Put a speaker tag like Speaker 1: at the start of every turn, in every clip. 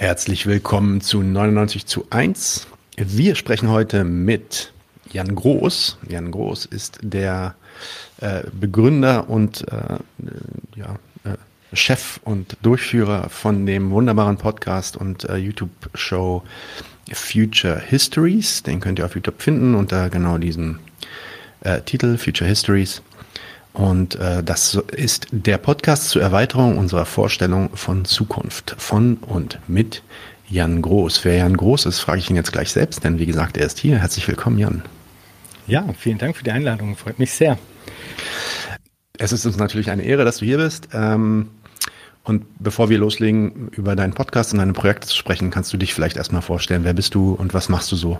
Speaker 1: Herzlich willkommen zu 99 zu 1. Wir sprechen heute mit Jan Groß. Jan Groß ist der äh, Begründer und äh, ja, äh, Chef und Durchführer von dem wunderbaren Podcast und äh, YouTube-Show Future Histories. Den könnt ihr auf YouTube finden unter genau diesem äh, Titel Future Histories. Und äh, das ist der Podcast zur Erweiterung unserer Vorstellung von Zukunft von und mit Jan Groß. Wer Jan Groß ist, frage ich ihn jetzt gleich selbst, denn wie gesagt, er ist hier. Herzlich willkommen, Jan.
Speaker 2: Ja, vielen Dank für die Einladung. Freut mich sehr.
Speaker 1: Es ist uns natürlich eine Ehre, dass du hier bist. Ähm, und bevor wir loslegen, über deinen Podcast und deine Projekte zu sprechen, kannst du dich vielleicht erstmal vorstellen. Wer bist du und was machst du so?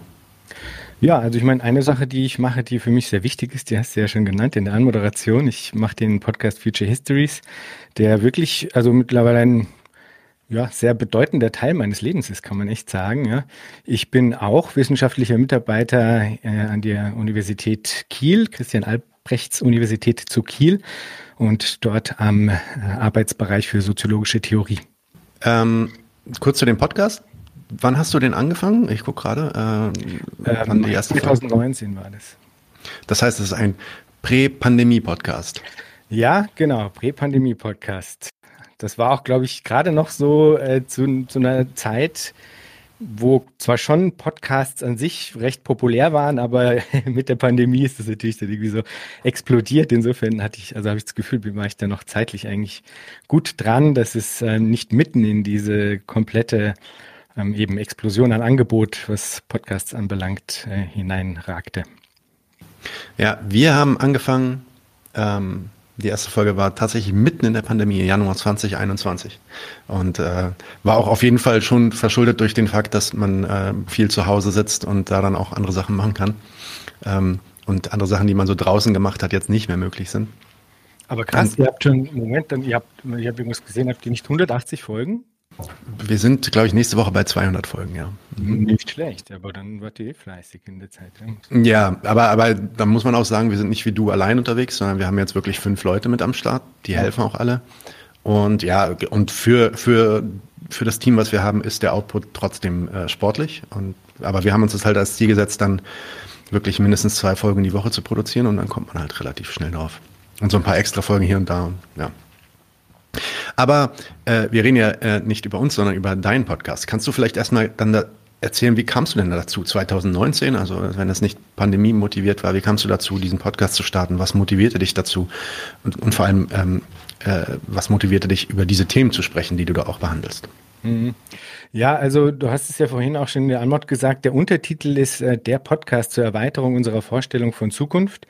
Speaker 2: Ja, also ich meine, eine Sache, die ich mache, die für mich sehr wichtig ist, die hast du ja schon genannt in der Anmoderation. Ich mache den Podcast Future Histories, der wirklich, also mittlerweile ein ja, sehr bedeutender Teil meines Lebens ist, kann man echt sagen. Ja. Ich bin auch wissenschaftlicher Mitarbeiter äh, an der Universität Kiel, Christian Albrechts Universität zu Kiel und dort am äh, Arbeitsbereich für soziologische Theorie.
Speaker 1: Ähm, kurz zu dem Podcast wann hast du den angefangen? Ich gucke gerade.
Speaker 2: Äh, ähm, die erste 2019 Folge? war das.
Speaker 1: Das heißt, es ist ein Prä-Pandemie-Podcast.
Speaker 2: Ja, genau, Prä-Pandemie-Podcast. Das war auch, glaube ich, gerade noch so äh, zu, zu einer Zeit, wo zwar schon Podcasts an sich recht populär waren, aber mit der Pandemie ist das natürlich dann irgendwie so explodiert. Insofern hatte ich, also habe ich das Gefühl, war ich da noch zeitlich eigentlich gut dran, dass es äh, nicht mitten in diese komplette ähm, eben Explosion an Angebot, was Podcasts anbelangt, äh, hineinragte.
Speaker 1: Ja, wir haben angefangen, ähm, die erste Folge war tatsächlich mitten in der Pandemie, Januar 2021. Und äh, war auch auf jeden Fall schon verschuldet durch den Fakt, dass man äh, viel zu Hause sitzt und da dann auch andere Sachen machen kann. Ähm, und andere Sachen, die man so draußen gemacht hat, jetzt nicht mehr möglich sind.
Speaker 2: Aber krass, ihr habt schon, Moment, dann, ihr habt, ich habe irgendwas gesehen, habt ihr nicht 180 Folgen?
Speaker 1: Wir sind, glaube ich, nächste Woche bei 200 Folgen, ja.
Speaker 2: Mhm. Nicht schlecht, aber dann wart ihr eh fleißig in der Zeit.
Speaker 1: Ja, aber, aber da muss man auch sagen, wir sind nicht wie du allein unterwegs, sondern wir haben jetzt wirklich fünf Leute mit am Start. Die helfen auch alle. Und ja, und für, für, für das Team, was wir haben, ist der Output trotzdem äh, sportlich. Und, aber wir haben uns das halt als Ziel gesetzt, dann wirklich mindestens zwei Folgen die Woche zu produzieren und dann kommt man halt relativ schnell drauf. Und so ein paar extra Folgen hier und da. Und, ja. Aber äh, wir reden ja äh, nicht über uns, sondern über deinen Podcast. Kannst du vielleicht erstmal dann da erzählen, wie kamst du denn dazu 2019? Also wenn das nicht Pandemie motiviert war, wie kamst du dazu, diesen Podcast zu starten? Was motivierte dich dazu? Und, und vor allem, ähm, äh, was motivierte dich, über diese Themen zu sprechen, die du da auch behandelst?
Speaker 2: Mhm. Ja, also du hast es ja vorhin auch schon in der Antwort gesagt, der Untertitel ist äh, der Podcast zur Erweiterung unserer Vorstellung von Zukunft.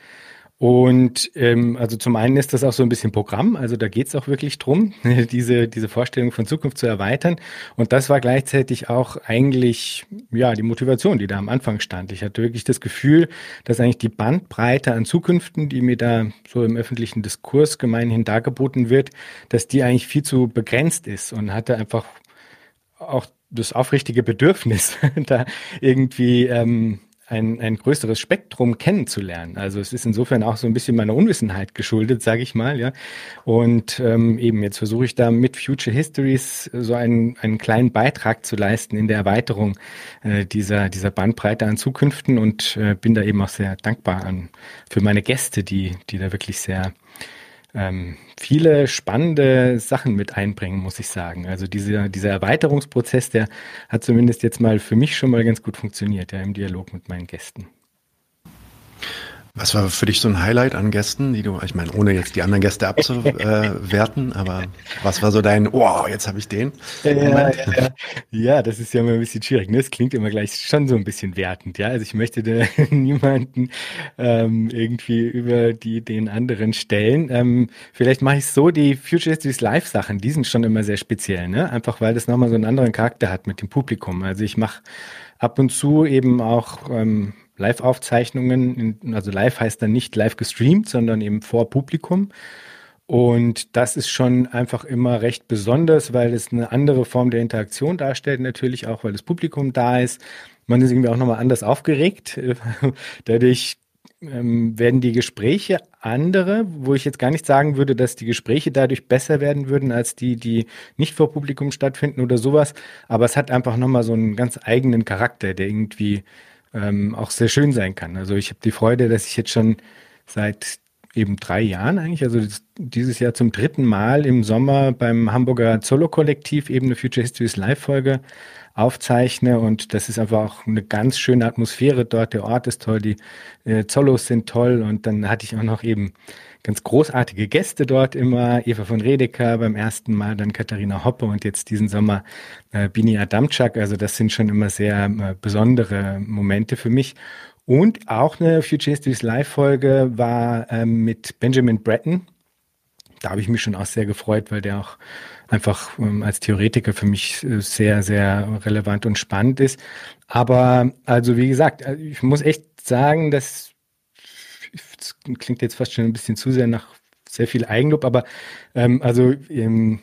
Speaker 2: Und ähm, also zum einen ist das auch so ein bisschen Programm, also da geht es auch wirklich drum, diese, diese Vorstellung von Zukunft zu erweitern. Und das war gleichzeitig auch eigentlich ja die Motivation, die da am Anfang stand. Ich hatte wirklich das Gefühl, dass eigentlich die Bandbreite an Zukünften, die mir da so im öffentlichen Diskurs gemeinhin dargeboten wird, dass die eigentlich viel zu begrenzt ist und hatte einfach auch das aufrichtige Bedürfnis, da irgendwie ähm, ein, ein größeres Spektrum kennenzulernen. Also es ist insofern auch so ein bisschen meiner Unwissenheit geschuldet, sage ich mal, ja. Und ähm, eben jetzt versuche ich da mit Future Histories so einen, einen kleinen Beitrag zu leisten in der Erweiterung äh, dieser, dieser Bandbreite an Zukünften und äh, bin da eben auch sehr dankbar an für meine Gäste, die, die da wirklich sehr ähm, viele spannende Sachen mit einbringen, muss ich sagen. Also dieser, dieser Erweiterungsprozess, der hat zumindest jetzt mal für mich schon mal ganz gut funktioniert, ja, im Dialog mit meinen Gästen.
Speaker 1: Was war für dich so ein Highlight an Gästen, die du, ich meine, ohne jetzt die anderen Gäste abzuwerten, aber was war so dein, wow, jetzt habe ich den?
Speaker 2: Ja, ja, ja, ja, das ist ja immer ein bisschen schwierig. Ne? Das klingt immer gleich schon so ein bisschen wertend, ja. Also ich möchte da niemanden ähm, irgendwie über die den anderen stellen. Ähm, vielleicht mache ich so, die Future Histories Live-Sachen, die sind schon immer sehr speziell, ne? Einfach weil das nochmal so einen anderen Charakter hat mit dem Publikum. Also ich mache ab und zu eben auch ähm, Live-Aufzeichnungen, also live heißt dann nicht live gestreamt, sondern eben vor Publikum. Und das ist schon einfach immer recht besonders, weil es eine andere Form der Interaktion darstellt, natürlich auch, weil das Publikum da ist. Man ist irgendwie auch nochmal anders aufgeregt. Dadurch ähm, werden die Gespräche andere, wo ich jetzt gar nicht sagen würde, dass die Gespräche dadurch besser werden würden als die, die nicht vor Publikum stattfinden oder sowas. Aber es hat einfach nochmal so einen ganz eigenen Charakter, der irgendwie ähm, auch sehr schön sein kann. Also ich habe die Freude, dass ich jetzt schon seit eben drei Jahren eigentlich, also dieses Jahr zum dritten Mal im Sommer beim Hamburger Zollo-Kollektiv eben eine Future Histories Live-Folge aufzeichne und das ist einfach auch eine ganz schöne Atmosphäre dort. Der Ort ist toll, die äh, Zollos sind toll und dann hatte ich auch noch eben ganz großartige Gäste dort immer. Eva von Redeker beim ersten Mal, dann Katharina Hoppe und jetzt diesen Sommer äh, Bini Adamczak. Also das sind schon immer sehr äh, besondere Momente für mich. Und auch eine Future Histories Live-Folge war ähm, mit Benjamin Breton. Da habe ich mich schon auch sehr gefreut, weil der auch einfach ähm, als Theoretiker für mich äh, sehr, sehr relevant und spannend ist. Aber also wie gesagt, äh, ich muss echt sagen, dass das klingt jetzt fast schon ein bisschen zu sehr nach sehr viel Eigenlob, aber ähm, also ähm,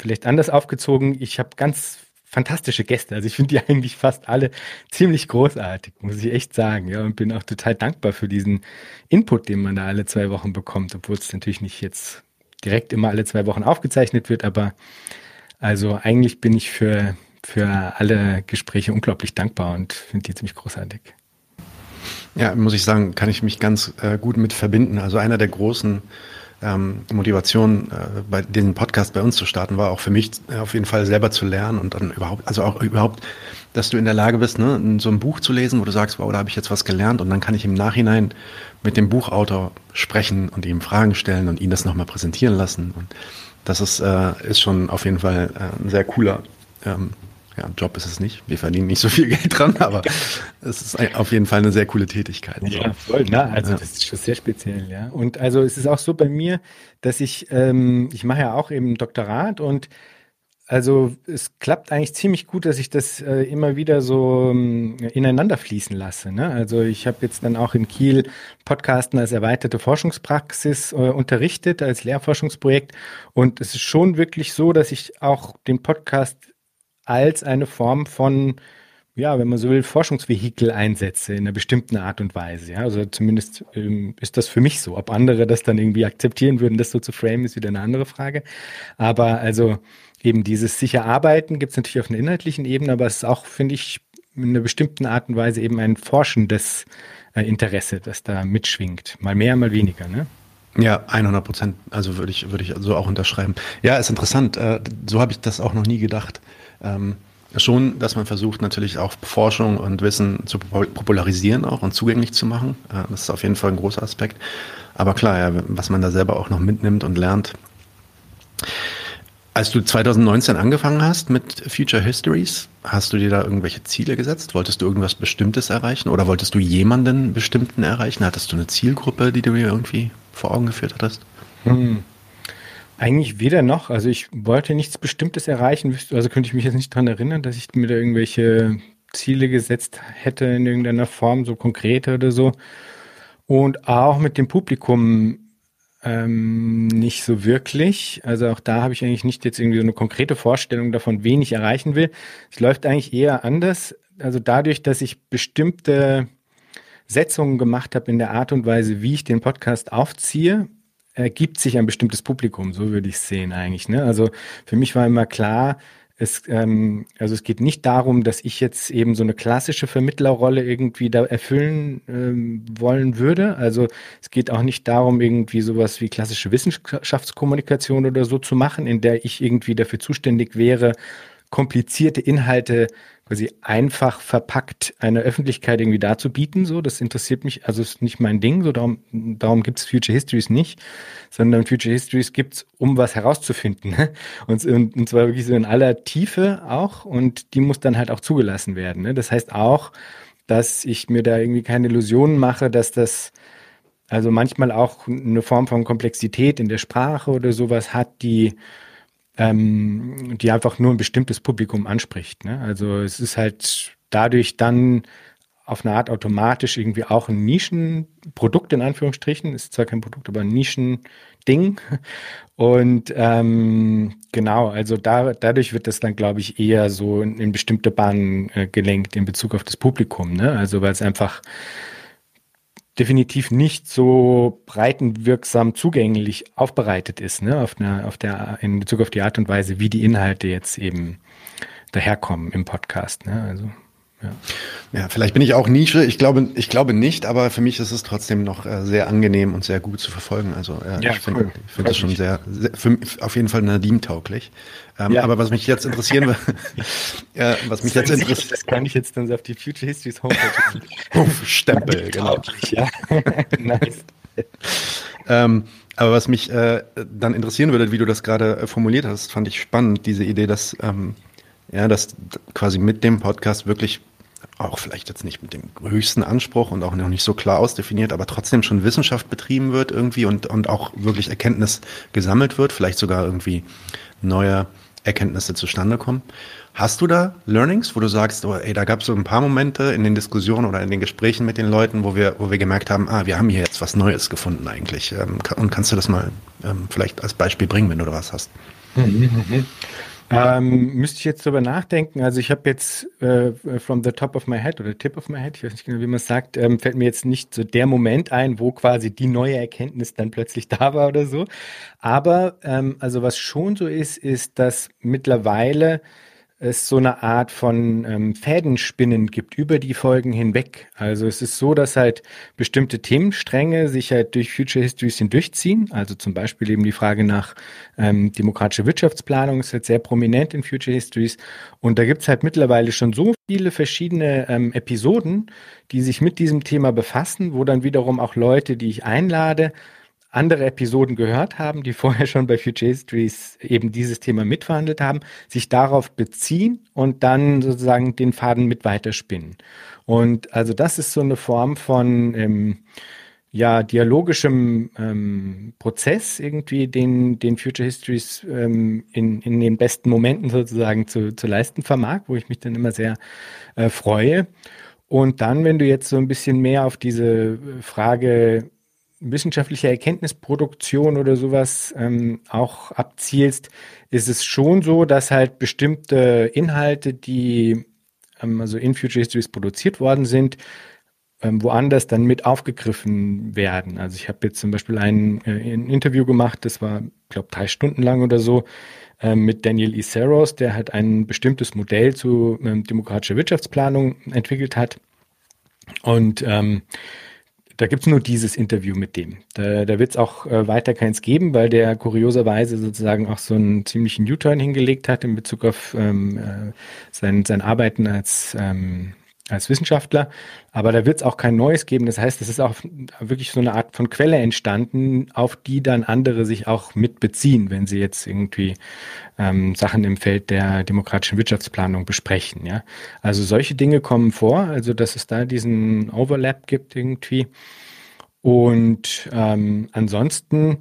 Speaker 2: vielleicht anders aufgezogen. Ich habe ganz fantastische Gäste. Also ich finde die eigentlich fast alle ziemlich großartig, muss ich echt sagen. Ja, und bin auch total dankbar für diesen Input, den man da alle zwei Wochen bekommt, obwohl es natürlich nicht jetzt direkt immer alle zwei Wochen aufgezeichnet wird, aber also eigentlich bin ich für, für alle Gespräche unglaublich dankbar und finde die ziemlich großartig.
Speaker 1: Ja, muss ich sagen, kann ich mich ganz äh, gut mit verbinden. Also einer der großen ähm, Motivation, äh, bei den Podcast bei uns zu starten, war auch für mich äh, auf jeden Fall selber zu lernen und dann überhaupt, also auch überhaupt, dass du in der Lage bist, ne, so ein Buch zu lesen, wo du sagst, wow, da habe ich jetzt was gelernt und dann kann ich im Nachhinein mit dem Buchautor sprechen und ihm Fragen stellen und ihn das nochmal präsentieren lassen. Und das ist, äh, ist schon auf jeden Fall äh, ein sehr cooler ähm, ja, Job ist es nicht. Wir verdienen nicht so viel Geld dran, aber es ist auf jeden Fall eine sehr coole Tätigkeit.
Speaker 2: Ja, voll. Na, also ja. das ist schon sehr speziell, ja. Und also es ist auch so bei mir, dass ich, ähm, ich mache ja auch eben Doktorat und also es klappt eigentlich ziemlich gut, dass ich das äh, immer wieder so ähm, ineinander fließen lasse. Ne? Also ich habe jetzt dann auch in Kiel Podcasten als erweiterte Forschungspraxis äh, unterrichtet, als Lehrforschungsprojekt. Und es ist schon wirklich so, dass ich auch den Podcast als eine Form von, ja, wenn man so will, Forschungsvehikel einsetze in einer bestimmten Art und Weise. Ja, also zumindest ähm, ist das für mich so. Ob andere das dann irgendwie akzeptieren würden, das so zu framen, ist wieder eine andere Frage. Aber also eben dieses sicher Arbeiten gibt es natürlich auf einer inhaltlichen Ebene, aber es ist auch, finde ich, in einer bestimmten Art und Weise eben ein forschendes äh, Interesse, das da mitschwingt. Mal mehr, mal weniger, ne?
Speaker 1: Ja, 100 Prozent. Also würde ich, würde ich so auch unterschreiben. Ja, ist interessant. Äh, so habe ich das auch noch nie gedacht. Ähm, schon, dass man versucht, natürlich auch Forschung und Wissen zu popularisieren auch und zugänglich zu machen. Äh, das ist auf jeden Fall ein großer Aspekt. Aber klar, ja, was man da selber auch noch mitnimmt und lernt. Als du 2019 angefangen hast mit Future Histories, hast du dir da irgendwelche Ziele gesetzt? Wolltest du irgendwas Bestimmtes erreichen oder wolltest du jemanden Bestimmten erreichen? Hattest du eine Zielgruppe, die du dir irgendwie vor Augen geführt hattest? Hm.
Speaker 2: Eigentlich weder noch. Also ich wollte nichts Bestimmtes erreichen. Also könnte ich mich jetzt nicht daran erinnern, dass ich mir da irgendwelche Ziele gesetzt hätte in irgendeiner Form, so konkrete oder so. Und auch mit dem Publikum ähm, nicht so wirklich. Also auch da habe ich eigentlich nicht jetzt irgendwie so eine konkrete Vorstellung davon, wen ich erreichen will. Es läuft eigentlich eher anders. Also dadurch, dass ich bestimmte Setzungen gemacht habe in der Art und Weise, wie ich den Podcast aufziehe, ergibt sich ein bestimmtes Publikum, so würde ich es sehen eigentlich. Ne? Also für mich war immer klar, es, ähm, also es geht nicht darum, dass ich jetzt eben so eine klassische Vermittlerrolle irgendwie da erfüllen ähm, wollen würde. Also es geht auch nicht darum, irgendwie sowas wie klassische Wissenschaftskommunikation oder so zu machen, in der ich irgendwie dafür zuständig wäre, komplizierte Inhalte quasi einfach verpackt einer Öffentlichkeit irgendwie darzubieten. So, das interessiert mich, also ist nicht mein Ding. So, darum, darum gibt es Future Histories nicht, sondern Future Histories gibt es, um was herauszufinden. Ne? Und, und, und zwar wirklich so in aller Tiefe auch. Und die muss dann halt auch zugelassen werden. Ne? Das heißt auch, dass ich mir da irgendwie keine Illusionen mache, dass das also manchmal auch eine Form von Komplexität in der Sprache oder sowas hat, die ähm, die einfach nur ein bestimmtes Publikum anspricht. Ne? Also es ist halt dadurch dann auf eine Art automatisch irgendwie auch ein Nischenprodukt in Anführungsstrichen. Ist zwar kein Produkt, aber ein Nischending. Und ähm, genau, also da, dadurch wird das dann, glaube ich, eher so in, in bestimmte Bahnen äh, gelenkt in Bezug auf das Publikum. Ne? Also weil es einfach definitiv nicht so breitenwirksam zugänglich aufbereitet ist, ne, auf einer, auf der, in Bezug auf die Art und Weise, wie die Inhalte jetzt eben daherkommen im Podcast. Ne? Also
Speaker 1: ja. ja, vielleicht bin ich auch Nische. Ich glaube, ich glaube nicht, aber für mich ist es trotzdem noch äh, sehr angenehm und sehr gut zu verfolgen. Also äh, ja, ich finde cool. find das schon sehr, sehr für, auf jeden Fall Nadim-tauglich. Ähm, ja. Aber was mich jetzt interessieren würde,
Speaker 2: ja, was mich jetzt interessiert. Das kann ich jetzt dann auf die Future Histories Homepage.
Speaker 1: Uff, Stempel, genau. Ja. nice. ähm, aber was mich äh, dann interessieren würde, wie du das gerade äh, formuliert hast, fand ich spannend, diese Idee, dass ähm, ja, dass quasi mit dem Podcast wirklich auch vielleicht jetzt nicht mit dem höchsten Anspruch und auch noch nicht so klar ausdefiniert, aber trotzdem schon Wissenschaft betrieben wird irgendwie und, und auch wirklich Erkenntnis gesammelt wird, vielleicht sogar irgendwie neue Erkenntnisse zustande kommen. Hast du da Learnings, wo du sagst, oh, ey, da gab es so ein paar Momente in den Diskussionen oder in den Gesprächen mit den Leuten, wo wir, wo wir gemerkt haben, ah, wir haben hier jetzt was Neues gefunden eigentlich. Ähm, und kannst du das mal ähm, vielleicht als Beispiel bringen, wenn du da was hast?
Speaker 2: Ähm, müsste ich jetzt drüber nachdenken. Also ich habe jetzt äh, from the top of my head oder tip of my head, ich weiß nicht genau, wie man es sagt, ähm, fällt mir jetzt nicht so der Moment ein, wo quasi die neue Erkenntnis dann plötzlich da war oder so. Aber ähm, also was schon so ist, ist, dass mittlerweile es so eine Art von ähm, Fädenspinnen gibt über die Folgen hinweg. Also es ist so, dass halt bestimmte Themenstränge sich halt durch Future Histories hindurchziehen. Also zum Beispiel eben die Frage nach ähm, demokratischer Wirtschaftsplanung ist halt sehr prominent in Future Histories. Und da gibt's halt mittlerweile schon so viele verschiedene ähm, Episoden, die sich mit diesem Thema befassen, wo dann wiederum auch Leute, die ich einlade, andere Episoden gehört haben, die vorher schon bei Future Histories eben dieses Thema mitverhandelt haben, sich darauf beziehen und dann sozusagen den Faden mit weiterspinnen. Und also das ist so eine Form von ähm, ja, dialogischem ähm, Prozess irgendwie, den, den Future Histories ähm, in, in den besten Momenten sozusagen zu, zu leisten vermag, wo ich mich dann immer sehr äh, freue. Und dann, wenn du jetzt so ein bisschen mehr auf diese Frage wissenschaftliche Erkenntnisproduktion oder sowas ähm, auch abzielst, ist es schon so, dass halt bestimmte Inhalte, die ähm, also in Future Histories produziert worden sind, ähm, woanders dann mit aufgegriffen werden. Also ich habe jetzt zum Beispiel ein, äh, ein Interview gemacht, das war, glaube drei Stunden lang oder so, äh, mit Daniel Iseros, der halt ein bestimmtes Modell zu ähm, demokratischer Wirtschaftsplanung entwickelt hat. Und ähm, da gibt es nur dieses Interview mit dem. Da, da wird es auch äh, weiter keins geben, weil der kurioserweise sozusagen auch so einen ziemlichen U-Turn hingelegt hat in Bezug auf ähm, äh, sein, sein Arbeiten als ähm, als Wissenschaftler, aber da wird es auch kein Neues geben. Das heißt, es ist auch wirklich so eine Art von Quelle entstanden, auf die dann andere sich auch mitbeziehen, wenn sie jetzt irgendwie ähm, Sachen im Feld der demokratischen Wirtschaftsplanung besprechen. Ja, also solche Dinge kommen vor, also dass es da diesen Overlap gibt irgendwie. Und ähm, ansonsten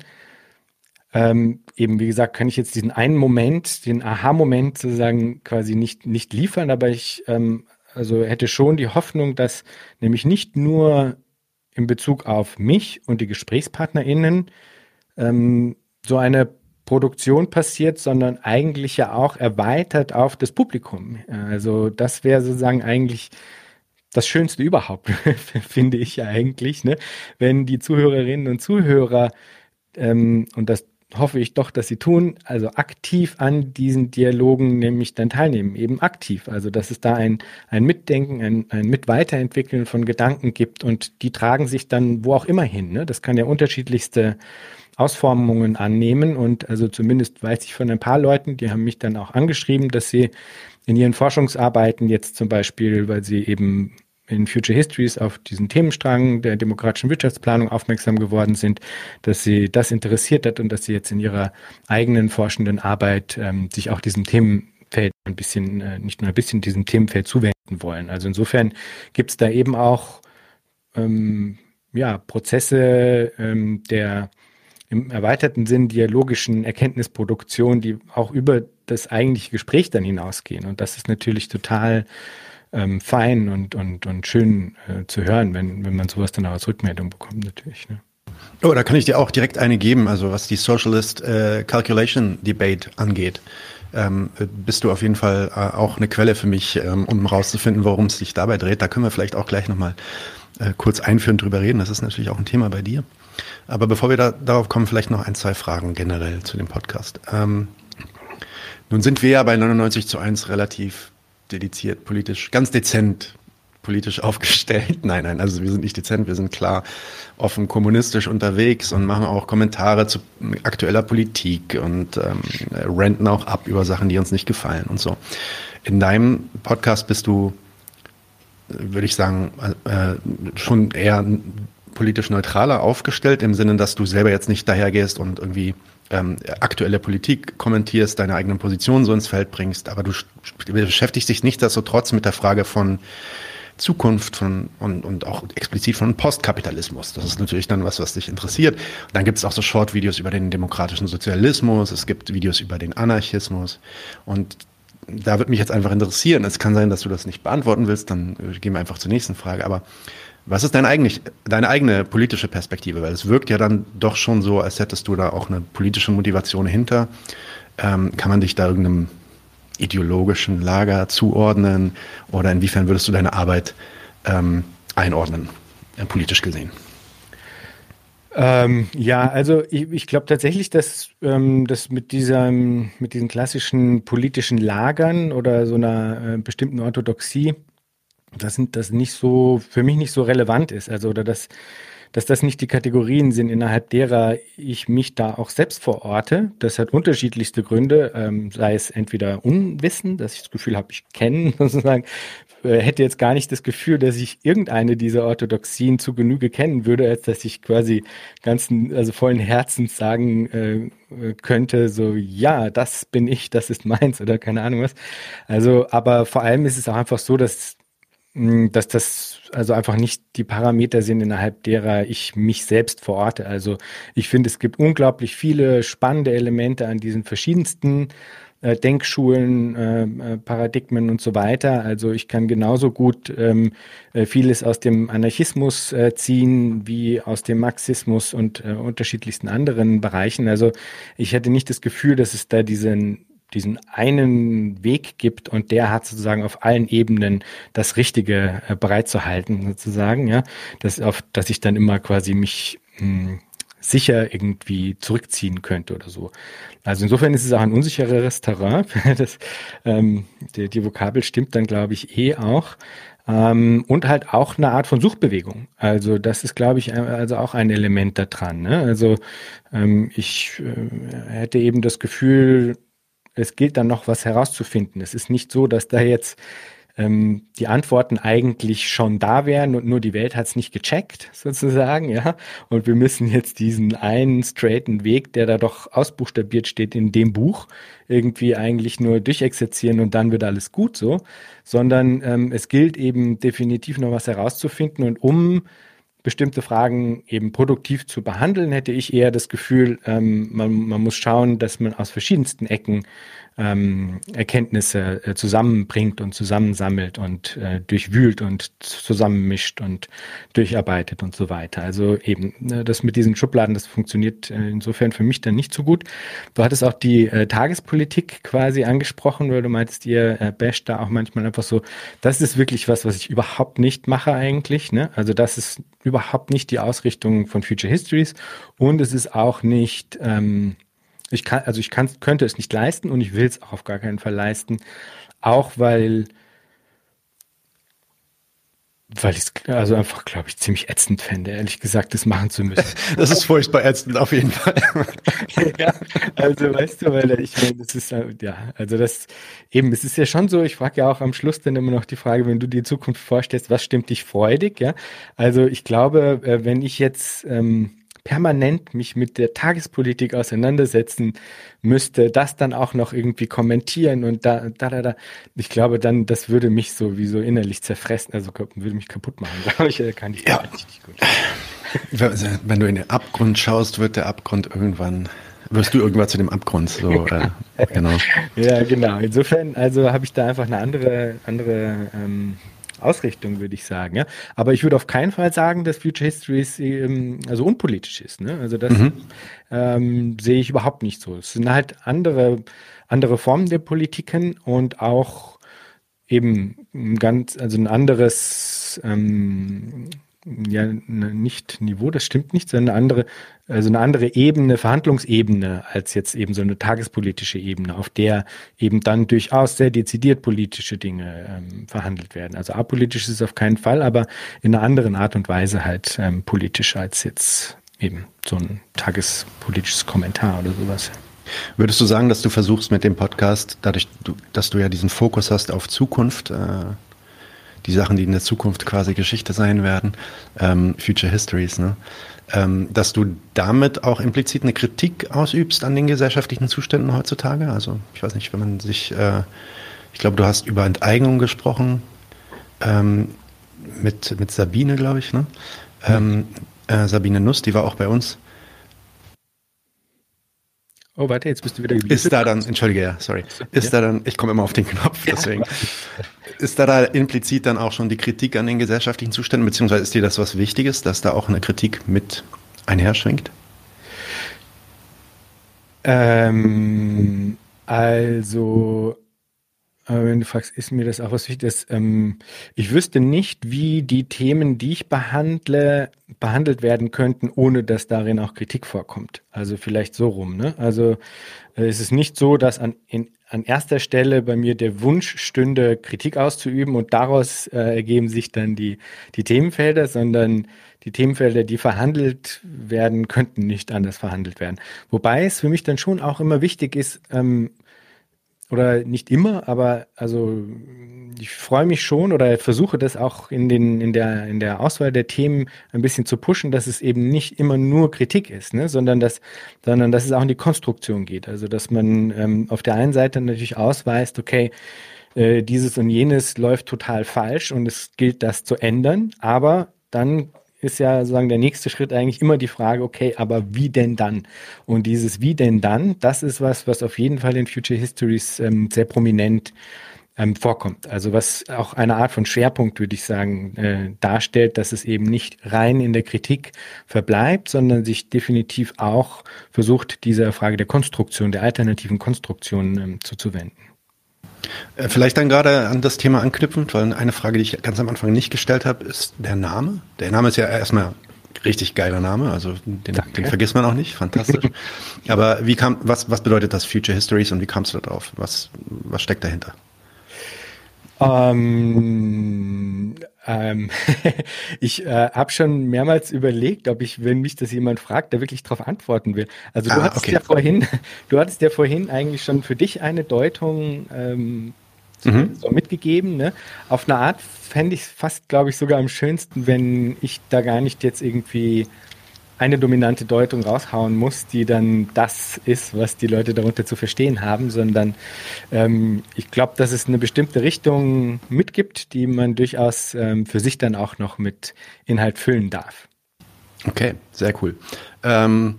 Speaker 2: ähm, eben, wie gesagt, kann ich jetzt diesen einen Moment, den Aha-Moment sozusagen quasi nicht, nicht liefern, aber ich ähm, also hätte schon die Hoffnung, dass nämlich nicht nur in Bezug auf mich und die GesprächspartnerInnen ähm, so eine Produktion passiert, sondern eigentlich ja auch erweitert auf das Publikum. Also das wäre sozusagen eigentlich das Schönste überhaupt, finde ich ja eigentlich, ne? wenn die Zuhörerinnen und Zuhörer ähm, und das hoffe ich doch, dass sie tun, also aktiv an diesen Dialogen nämlich dann teilnehmen, eben aktiv. Also dass es da ein, ein Mitdenken, ein, ein Mitweiterentwickeln von Gedanken gibt und die tragen sich dann wo auch immer hin. Ne? Das kann ja unterschiedlichste Ausformungen annehmen und also zumindest weiß ich von ein paar Leuten, die haben mich dann auch angeschrieben, dass sie in ihren Forschungsarbeiten jetzt zum Beispiel, weil sie eben in Future Histories auf diesen Themenstrang der demokratischen Wirtschaftsplanung aufmerksam geworden sind, dass sie das interessiert hat und dass sie jetzt in ihrer eigenen forschenden Arbeit ähm, sich auch diesem Themenfeld ein bisschen, äh, nicht nur ein bisschen diesem Themenfeld zuwenden wollen. Also insofern gibt es da eben auch ähm, ja, Prozesse ähm, der im erweiterten Sinn dialogischen Erkenntnisproduktion, die auch über das eigentliche Gespräch dann hinausgehen. Und das ist natürlich total ähm, fein und, und, und schön äh, zu hören, wenn, wenn man sowas dann auch als Rückmeldung bekommt, natürlich. Ne?
Speaker 1: Oh, da kann ich dir auch direkt eine geben, also was die Socialist äh, Calculation Debate angeht. Ähm, bist du auf jeden Fall äh, auch eine Quelle für mich, ähm, um rauszufinden, worum es sich dabei dreht. Da können wir vielleicht auch gleich nochmal äh, kurz einführend drüber reden. Das ist natürlich auch ein Thema bei dir. Aber bevor wir da, darauf kommen, vielleicht noch ein, zwei Fragen generell zu dem Podcast. Ähm, nun sind wir ja bei 99 zu 1 relativ dediziert, politisch, ganz dezent politisch aufgestellt. Nein, nein, also wir sind nicht dezent, wir sind klar offen kommunistisch unterwegs und machen auch Kommentare zu aktueller Politik und ähm, renten auch ab über Sachen, die uns nicht gefallen und so. In deinem Podcast bist du, würde ich sagen, äh, schon eher politisch neutraler aufgestellt, im Sinne, dass du selber jetzt nicht dahergehst und irgendwie ähm, aktuelle Politik kommentierst, deine eigenen Positionen so ins Feld bringst, aber du beschäftigst dich nichtsdestotrotz mit der Frage von Zukunft von, und, und auch explizit von Postkapitalismus. Das ist natürlich dann was, was dich interessiert. Und dann gibt es auch so Short-Videos über den demokratischen Sozialismus, es gibt Videos über den Anarchismus und da würde mich jetzt einfach interessieren. Es kann sein, dass du das nicht beantworten willst, dann gehen wir einfach zur nächsten Frage. Aber was ist deine, eigentlich, deine eigene politische Perspektive? Weil es wirkt ja dann doch schon so, als hättest du da auch eine politische Motivation hinter. Ähm, kann man dich da irgendeinem ideologischen Lager zuordnen? Oder inwiefern würdest du deine Arbeit ähm, einordnen, äh, politisch gesehen?
Speaker 2: Ähm, ja, also ich, ich glaube tatsächlich, dass ähm, das mit diesem, mit diesen klassischen politischen Lagern oder so einer äh, bestimmten Orthodoxie, das sind das nicht so für mich nicht so relevant ist. Also oder das dass das nicht die Kategorien sind, innerhalb derer ich mich da auch selbst verorte. Das hat unterschiedlichste Gründe, ähm, sei es entweder Unwissen, dass ich das Gefühl habe, ich kenne sozusagen, äh, hätte jetzt gar nicht das Gefühl, dass ich irgendeine dieser Orthodoxien zu Genüge kennen würde, als dass ich quasi ganzen, also vollen Herzens sagen äh, könnte, so, ja, das bin ich, das ist meins oder keine Ahnung was. Also, aber vor allem ist es auch einfach so, dass, dass das also einfach nicht die Parameter sind, innerhalb derer ich mich selbst verorte. Also ich finde, es gibt unglaublich viele spannende Elemente an diesen verschiedensten äh, Denkschulen, äh, äh, Paradigmen und so weiter. Also ich kann genauso gut ähm, äh, vieles aus dem Anarchismus äh, ziehen wie aus dem Marxismus und äh, unterschiedlichsten anderen Bereichen. Also ich hätte nicht das Gefühl, dass es da diesen diesen einen Weg gibt und der hat sozusagen auf allen Ebenen das Richtige äh, bereitzuhalten, sozusagen, ja, dass auf, dass ich dann immer quasi mich mh, hm, sicher irgendwie zurückziehen könnte oder so. Also insofern ist es auch ein unsichereres Terrain. das, ähm, die, die Vokabel stimmt dann, glaube ich, eh auch. Ähm, und halt auch eine Art von Suchbewegung. Also das ist, glaube ich, also auch ein Element da dran. Ne? Also ähm, ich äh, hätte eben das Gefühl, es gilt dann noch was herauszufinden. Es ist nicht so, dass da jetzt ähm, die Antworten eigentlich schon da wären und nur die Welt hat es nicht gecheckt, sozusagen, ja. Und wir müssen jetzt diesen einen straighten Weg, der da doch ausbuchstabiert steht in dem Buch, irgendwie eigentlich nur durchexerzieren und dann wird alles gut so, sondern ähm, es gilt eben definitiv noch was herauszufinden und um bestimmte Fragen eben produktiv zu behandeln, hätte ich eher das Gefühl, ähm, man, man muss schauen, dass man aus verschiedensten Ecken ähm, Erkenntnisse äh, zusammenbringt und zusammensammelt und äh, durchwühlt und zusammenmischt und durcharbeitet und so weiter. Also eben äh, das mit diesen Schubladen, das funktioniert äh, insofern für mich dann nicht so gut. Du hattest auch die äh, Tagespolitik quasi angesprochen, weil du meintest, ihr äh, basht da auch manchmal einfach so, das ist wirklich was, was ich überhaupt nicht mache eigentlich. Ne? Also das ist überhaupt nicht die Ausrichtung von Future Histories und es ist auch nicht ähm, ich kann, also ich kann, könnte es nicht leisten und ich will es auch auf gar keinen Fall leisten. Auch weil, weil ich es also einfach, glaube ich, ziemlich ätzend fände, ehrlich gesagt, das machen zu müssen.
Speaker 1: Das ist furchtbar ätzend, auf jeden Fall.
Speaker 2: ja, also weißt du, weil ich meine, das ist ja, also das eben, es ist ja schon so, ich frage ja auch am Schluss dann immer noch die Frage, wenn du die Zukunft vorstellst, was stimmt dich freudig, ja? Also ich glaube, äh, wenn ich jetzt ähm, permanent mich mit der Tagespolitik auseinandersetzen müsste, das dann auch noch irgendwie kommentieren und da, da, da, da. Ich glaube, dann, das würde mich sowieso innerlich zerfressen, also würde mich kaputt machen, glaube ich, äh, kann ich ja. richtig gut.
Speaker 1: Wenn du in den Abgrund schaust, wird der Abgrund irgendwann wirst du irgendwann zu dem Abgrund so äh,
Speaker 2: genau ja genau insofern also habe ich da einfach eine andere andere ähm, Ausrichtung, würde ich sagen. Ja? Aber ich würde auf keinen Fall sagen, dass Future History ähm, also unpolitisch ist. Ne? Also das mhm. ähm, sehe ich überhaupt nicht so. Es sind halt andere, andere Formen der Politiken und auch eben ein ganz, also ein anderes, ähm, ja, nicht Niveau, das stimmt nicht, sondern eine andere, also eine andere Ebene, Verhandlungsebene als jetzt eben so eine tagespolitische Ebene, auf der eben dann durchaus sehr dezidiert politische Dinge ähm, verhandelt werden. Also apolitisch ist es auf keinen Fall, aber in einer anderen Art und Weise halt ähm, politisch als jetzt eben so ein tagespolitisches Kommentar oder sowas.
Speaker 1: Würdest du sagen, dass du versuchst mit dem Podcast, dadurch, dass du ja diesen Fokus hast auf Zukunft, äh, die Sachen, die in der Zukunft quasi Geschichte sein werden, ähm, Future Histories, ne? Ähm, dass du damit auch implizit eine Kritik ausübst an den gesellschaftlichen Zuständen heutzutage? Also ich weiß nicht, wenn man sich, äh, ich glaube, du hast über Enteignung gesprochen ähm, mit, mit Sabine, glaube ich, ne? Mhm. Äh, Sabine Nuss, die war auch bei uns.
Speaker 2: Oh, warte, jetzt bist du wieder
Speaker 1: geblieben. Ist da dann, entschuldige, ja, sorry. Ist ja. da dann, ich komme immer auf den Knopf, deswegen. Ist da da implizit dann auch schon die Kritik an den gesellschaftlichen Zuständen, beziehungsweise ist dir das was Wichtiges, dass da auch eine Kritik mit einherschwingt?
Speaker 2: Ähm, also wenn du fragst, ist mir das auch was Wichtiges? Ähm, ich wüsste nicht, wie die Themen, die ich behandle, behandelt werden könnten, ohne dass darin auch Kritik vorkommt. Also vielleicht so rum. Ne? Also äh, es ist nicht so, dass an, in, an erster Stelle bei mir der Wunsch stünde, Kritik auszuüben und daraus äh, ergeben sich dann die, die Themenfelder, sondern die Themenfelder, die verhandelt werden, könnten nicht anders verhandelt werden. Wobei es für mich dann schon auch immer wichtig ist, ähm, oder nicht immer, aber also ich freue mich schon oder versuche das auch in, den, in, der, in der Auswahl der Themen ein bisschen zu pushen, dass es eben nicht immer nur Kritik ist, ne? sondern, dass, sondern dass es auch in die Konstruktion geht. Also dass man ähm, auf der einen Seite natürlich ausweist, okay, äh, dieses und jenes läuft total falsch und es gilt das zu ändern, aber dann ist ja sozusagen der nächste Schritt eigentlich immer die Frage, okay, aber wie denn dann? Und dieses wie denn dann, das ist was, was auf jeden Fall in Future Histories ähm, sehr prominent ähm, vorkommt. Also was auch eine Art von Schwerpunkt, würde ich sagen, äh, darstellt, dass es eben nicht rein in der Kritik verbleibt, sondern sich definitiv auch versucht, dieser Frage der Konstruktion, der alternativen Konstruktion ähm, zuzuwenden.
Speaker 1: Äh, vielleicht dann gerade an das Thema anknüpfend, weil eine Frage, die ich ganz am Anfang nicht gestellt habe, ist der Name. Der Name ist ja erstmal richtig geiler Name, also den, den vergisst man auch nicht, fantastisch. Aber wie kam, was, was bedeutet das Future Histories und wie kamst du da drauf? Was, was steckt dahinter?
Speaker 2: Ähm, ähm, ich äh, habe schon mehrmals überlegt, ob ich, wenn mich das jemand fragt, da wirklich darauf antworten will. Also du ah, hattest okay. ja vorhin, du hattest ja vorhin eigentlich schon für dich eine Deutung ähm, mhm. so mitgegeben. Ne? Auf eine Art fände ich es fast, glaube ich, sogar am schönsten, wenn ich da gar nicht jetzt irgendwie eine dominante Deutung raushauen muss, die dann das ist, was die Leute darunter zu verstehen haben, sondern ähm, ich glaube, dass es eine bestimmte Richtung mitgibt, die man durchaus ähm, für sich dann auch noch mit Inhalt füllen darf.
Speaker 1: Okay, sehr cool. Ähm,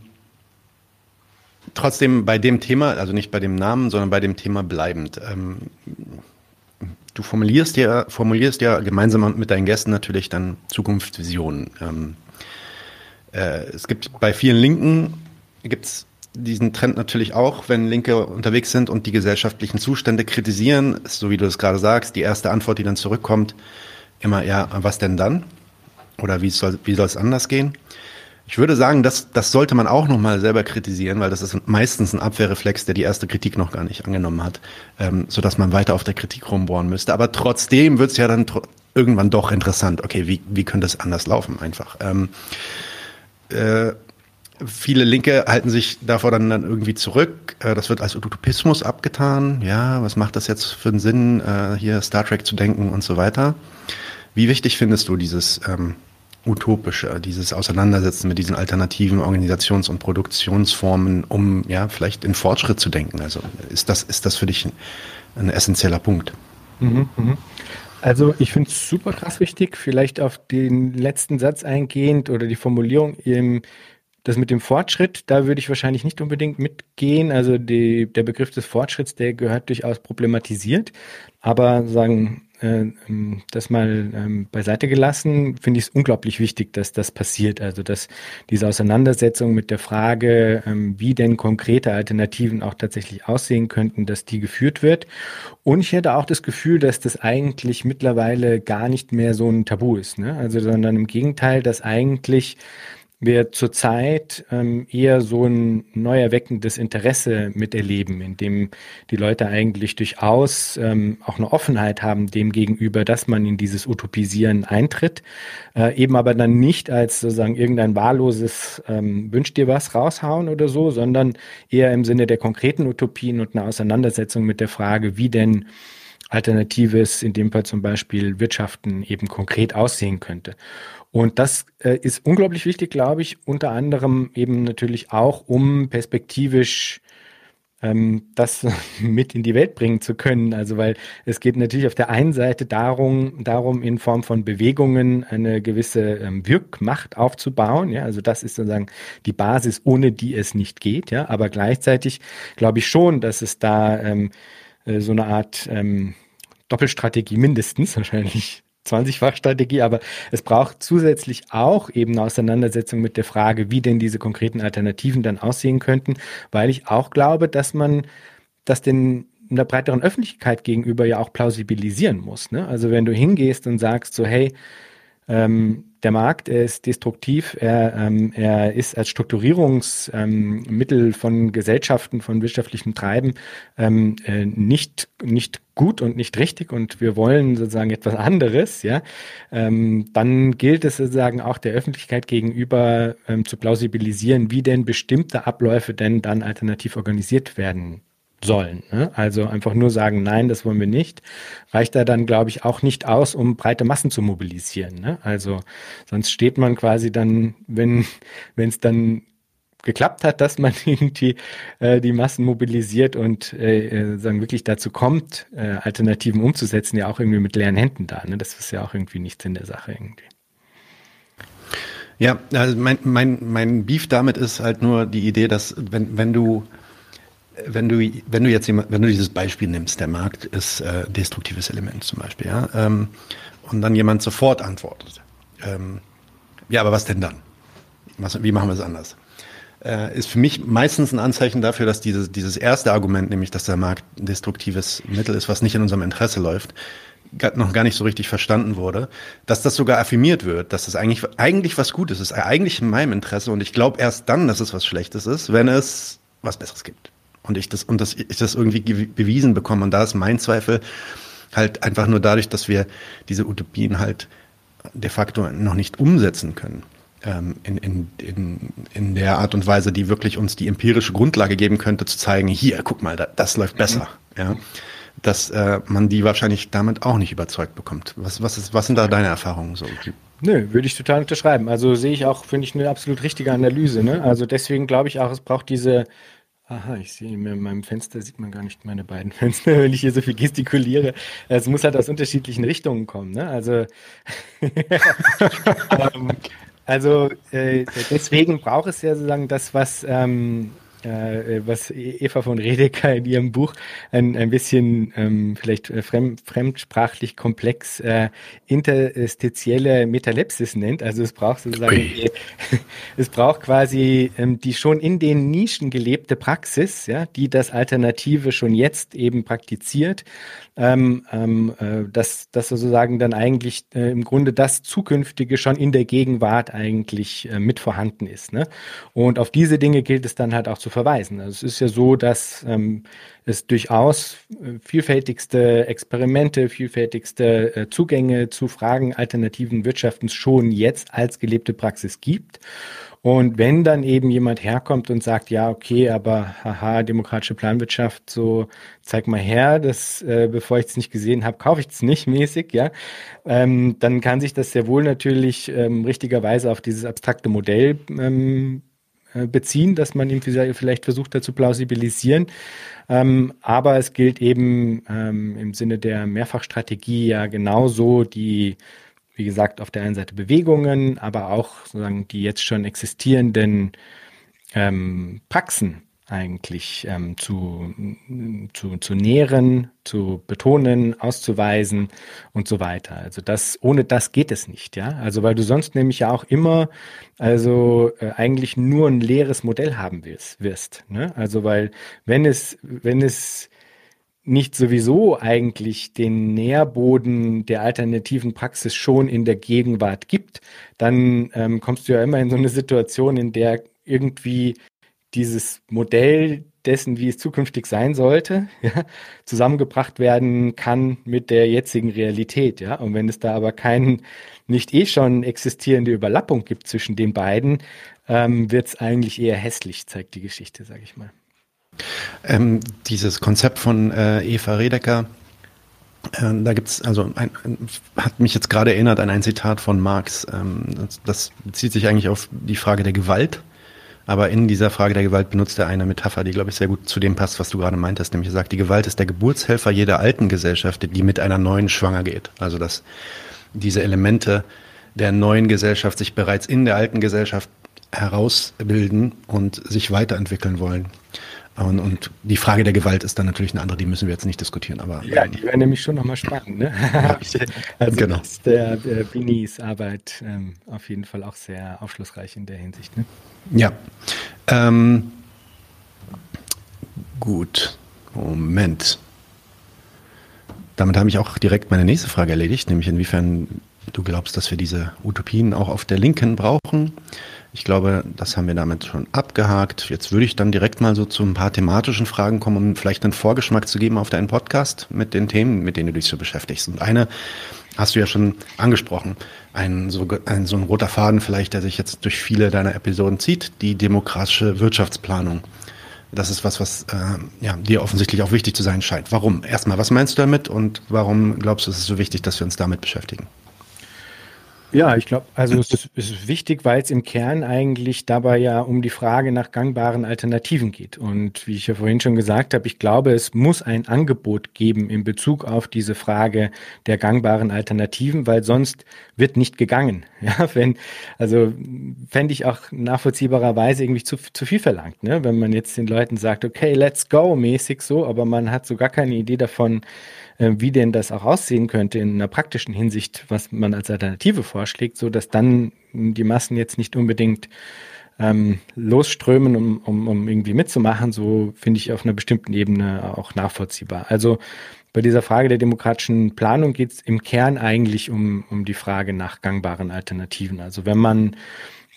Speaker 1: trotzdem bei dem Thema, also nicht bei dem Namen, sondern bei dem Thema bleibend. Ähm, du formulierst ja, formulierst ja gemeinsam mit deinen Gästen natürlich dann Zukunftsvisionen. Äh, es gibt bei vielen Linken gibt's diesen Trend natürlich auch, wenn Linke unterwegs sind und die gesellschaftlichen Zustände kritisieren, so wie du es gerade sagst, die erste Antwort, die dann zurückkommt, immer ja, was denn dann? Oder wie soll wie soll es anders gehen? Ich würde sagen, das, das sollte man auch nochmal selber kritisieren, weil das ist meistens ein Abwehrreflex, der die erste Kritik noch gar nicht angenommen hat, ähm, sodass man weiter auf der Kritik rumbohren müsste. Aber trotzdem wird es ja dann irgendwann doch interessant. Okay, wie, wie könnte es anders laufen einfach? Ähm, äh, viele Linke halten sich davor dann, dann irgendwie zurück. Äh, das wird als Utopismus abgetan. Ja, was macht das jetzt für einen Sinn, äh, hier Star Trek zu denken und so weiter. Wie wichtig findest du dieses ähm, utopische, dieses Auseinandersetzen mit diesen alternativen Organisations- und Produktionsformen, um ja vielleicht in Fortschritt zu denken? Also ist das, ist das für dich ein, ein essentieller Punkt? Mhm,
Speaker 2: mh. Also ich finde es super krass wichtig, vielleicht auf den letzten Satz eingehend oder die Formulierung, das mit dem Fortschritt, da würde ich wahrscheinlich nicht unbedingt mitgehen. Also die, der Begriff des Fortschritts, der gehört durchaus problematisiert. Aber sagen, äh, das mal ähm, beiseite gelassen, finde ich es unglaublich wichtig, dass das passiert. Also dass diese Auseinandersetzung mit der Frage, ähm, wie denn konkrete Alternativen auch tatsächlich aussehen könnten, dass die geführt wird. Und ich hätte auch das Gefühl, dass das eigentlich mittlerweile gar nicht mehr so ein Tabu ist. Ne? Also sondern im Gegenteil, dass eigentlich wir zurzeit ähm, eher so ein neu erweckendes Interesse miterleben, in dem die Leute eigentlich durchaus ähm, auch eine Offenheit haben dem gegenüber, dass man in dieses Utopisieren eintritt, äh, eben aber dann nicht als sozusagen irgendein wahlloses ähm, Wünsch dir was raushauen oder so, sondern eher im Sinne der konkreten Utopien und eine Auseinandersetzung mit der Frage, wie denn Alternatives, in dem Fall zum Beispiel Wirtschaften, eben konkret aussehen könnte. Und das äh, ist unglaublich wichtig, glaube ich, unter anderem eben natürlich auch, um perspektivisch ähm, das mit in die Welt bringen zu können. Also weil es geht natürlich auf der einen Seite darum, darum in Form von Bewegungen eine gewisse ähm, Wirkmacht aufzubauen. Ja, also das ist sozusagen die Basis, ohne die es nicht geht. Ja, aber gleichzeitig glaube ich schon, dass es da ähm, äh, so eine Art ähm, Doppelstrategie mindestens wahrscheinlich 20-fach Strategie, aber es braucht zusätzlich auch eben eine Auseinandersetzung mit der Frage, wie denn diese konkreten Alternativen dann aussehen könnten, weil ich auch glaube, dass man das den in der breiteren Öffentlichkeit gegenüber ja auch plausibilisieren muss. Ne? Also wenn du hingehst und sagst so, hey, ähm, der Markt ist destruktiv, er, ähm, er ist als Strukturierungsmittel ähm, von Gesellschaften, von wirtschaftlichem Treiben ähm, äh, nicht, nicht gut und nicht richtig. Und wir wollen sozusagen etwas anderes, ja, ähm, dann gilt es sozusagen auch der Öffentlichkeit gegenüber ähm, zu plausibilisieren, wie denn bestimmte Abläufe denn dann alternativ organisiert werden sollen. Ne? Also einfach nur sagen, nein, das wollen wir nicht, reicht da dann, glaube ich, auch nicht aus, um breite Massen zu mobilisieren. Ne? Also sonst steht man quasi dann, wenn es dann geklappt hat, dass man irgendwie äh, die Massen mobilisiert und äh, äh, sagen wirklich dazu kommt, äh, Alternativen umzusetzen, ja auch irgendwie mit leeren Händen da. Ne? Das ist ja auch irgendwie nichts in der Sache irgendwie.
Speaker 1: Ja, also mein, mein, mein Beef damit ist halt nur die Idee, dass wenn, wenn du wenn du, wenn du jetzt wenn du dieses Beispiel nimmst, der Markt ist äh, destruktives Element zum Beispiel, ja, ähm, und dann jemand sofort antwortet, ähm, ja, aber was denn dann? Was, wie machen wir es anders? Äh, ist für mich meistens ein Anzeichen dafür, dass dieses, dieses erste Argument, nämlich dass der Markt ein destruktives Mittel ist, was nicht in unserem Interesse läuft, noch gar nicht so richtig verstanden wurde, dass das sogar affirmiert wird, dass es eigentlich, eigentlich was Gutes ist, eigentlich in meinem Interesse und ich glaube erst dann, dass es was Schlechtes ist, wenn es was Besseres gibt und ich das und das ich das irgendwie bewiesen bekomme und da ist mein Zweifel halt einfach nur dadurch, dass wir diese Utopien halt de facto noch nicht umsetzen können ähm, in, in, in, in der Art und Weise, die wirklich uns die empirische Grundlage geben könnte, zu zeigen, hier, guck mal, da, das läuft besser. Mhm. Ja, dass äh, man die wahrscheinlich damit auch nicht überzeugt bekommt. Was, was, ist, was sind da deine Erfahrungen so?
Speaker 2: Nö, würde ich total unterschreiben. Also sehe ich auch, finde ich, eine absolut richtige Analyse. Ne? Also deswegen glaube ich auch, es braucht diese Aha, ich sehe in meinem Fenster, sieht man gar nicht meine beiden Fenster, wenn ich hier so viel gestikuliere. Es muss halt aus unterschiedlichen Richtungen kommen. Ne? Also, ähm, also äh, deswegen braucht es ja sozusagen das, was ähm, äh, was Eva von Redeker in ihrem Buch ein, ein bisschen ähm, vielleicht äh, fremd, fremdsprachlich komplex äh, interstitielle Metalepsis nennt. Also es braucht sozusagen, okay. es braucht quasi ähm, die schon in den Nischen gelebte Praxis, ja, die das Alternative schon jetzt eben praktiziert, ähm, ähm, äh, dass, dass sozusagen dann eigentlich äh, im Grunde das Zukünftige schon in der Gegenwart eigentlich äh, mit vorhanden ist. Ne? Und auf diese Dinge gilt es dann halt auch zu verweisen. Also es ist ja so, dass ähm, es durchaus äh, vielfältigste Experimente, vielfältigste äh, Zugänge zu Fragen alternativen Wirtschaftens schon jetzt als gelebte Praxis gibt. Und wenn dann eben jemand herkommt und sagt, ja, okay, aber haha, demokratische Planwirtschaft, so zeig mal her, das, äh, bevor ich es nicht gesehen habe, kaufe ich es nicht mäßig, ja, ähm, dann kann sich das sehr wohl natürlich ähm, richtigerweise auf dieses abstrakte Modell ähm, äh, beziehen, dass man ihm vielleicht versucht hat zu plausibilisieren. Ähm, aber es gilt eben ähm, im Sinne der Mehrfachstrategie ja genauso die wie gesagt, auf der einen Seite Bewegungen, aber auch sozusagen die jetzt schon existierenden ähm, Praxen eigentlich ähm, zu, zu, zu nähren, zu betonen, auszuweisen und so weiter. Also das, ohne das geht es nicht, ja. Also weil du sonst nämlich ja auch immer, also äh, eigentlich nur ein leeres Modell haben willst, wirst. Ne? Also weil wenn es, wenn es nicht sowieso eigentlich den Nährboden der alternativen Praxis schon in der Gegenwart gibt, dann ähm, kommst du ja immer in so eine Situation, in der irgendwie dieses Modell dessen, wie es zukünftig sein sollte, ja, zusammengebracht werden kann mit der jetzigen Realität. Ja? Und wenn es da aber keinen, nicht eh schon existierende Überlappung gibt zwischen den beiden, ähm, wird es eigentlich eher hässlich, zeigt die Geschichte, sage ich mal.
Speaker 1: Ähm, dieses Konzept von äh, Eva Redecker, äh, da gibt es, also ein, hat mich jetzt gerade erinnert an ein Zitat von Marx. Ähm, das, das, bezieht sich eigentlich auf die Frage der Gewalt. Aber in dieser Frage der Gewalt benutzt er eine Metapher, die, glaube ich, sehr gut zu dem passt, was du gerade meintest. Nämlich er sagt, die Gewalt ist der Geburtshelfer jeder alten Gesellschaft, die mit einer neuen schwanger geht. Also dass diese Elemente der neuen Gesellschaft sich bereits in der alten Gesellschaft herausbilden und sich weiterentwickeln wollen. Und, und, die Frage der Gewalt ist dann natürlich eine andere, die müssen wir jetzt nicht diskutieren. Aber,
Speaker 2: ja, die wäre nämlich schon nochmal spannend. Ne? also genau. ist der, der Binis Arbeit ähm, auf jeden Fall auch sehr aufschlussreich in der Hinsicht. Ne?
Speaker 1: Ja. Ähm, gut. Moment. Damit habe ich auch direkt meine nächste Frage erledigt, nämlich inwiefern du glaubst, dass wir diese Utopien auch auf der Linken brauchen. Ich glaube, das haben wir damit schon abgehakt. Jetzt würde ich dann direkt mal so zu ein paar thematischen Fragen kommen, um vielleicht einen Vorgeschmack zu geben auf deinen Podcast mit den Themen, mit denen du dich so beschäftigst. Und eine hast du ja schon angesprochen. Ein so, ein so ein roter Faden vielleicht, der sich jetzt durch viele deiner Episoden zieht, die demokratische Wirtschaftsplanung. Das ist was, was äh, ja, dir offensichtlich auch wichtig zu sein scheint. Warum? Erstmal, was meinst du damit und warum glaubst du, ist es so wichtig, dass wir uns damit beschäftigen?
Speaker 2: Ja, ich glaube, also es ist, ist wichtig, weil es im Kern eigentlich dabei ja um die Frage nach gangbaren Alternativen geht. Und wie ich ja vorhin schon gesagt habe, ich glaube, es muss ein Angebot geben in Bezug auf diese Frage der gangbaren Alternativen, weil sonst wird nicht gegangen. Ja, wenn, also fände ich auch nachvollziehbarerweise irgendwie zu, zu viel verlangt, ne? wenn man jetzt den Leuten sagt, okay, let's go mäßig so, aber man hat so gar keine Idee davon, wie denn das auch aussehen könnte in einer praktischen Hinsicht, was man als Alternative vorschlägt, so dass dann die Massen jetzt nicht unbedingt ähm, losströmen, um, um, um irgendwie mitzumachen, so finde ich auf einer bestimmten Ebene auch nachvollziehbar. Also bei dieser Frage der demokratischen Planung geht es im Kern eigentlich um, um die Frage nach gangbaren Alternativen. Also wenn man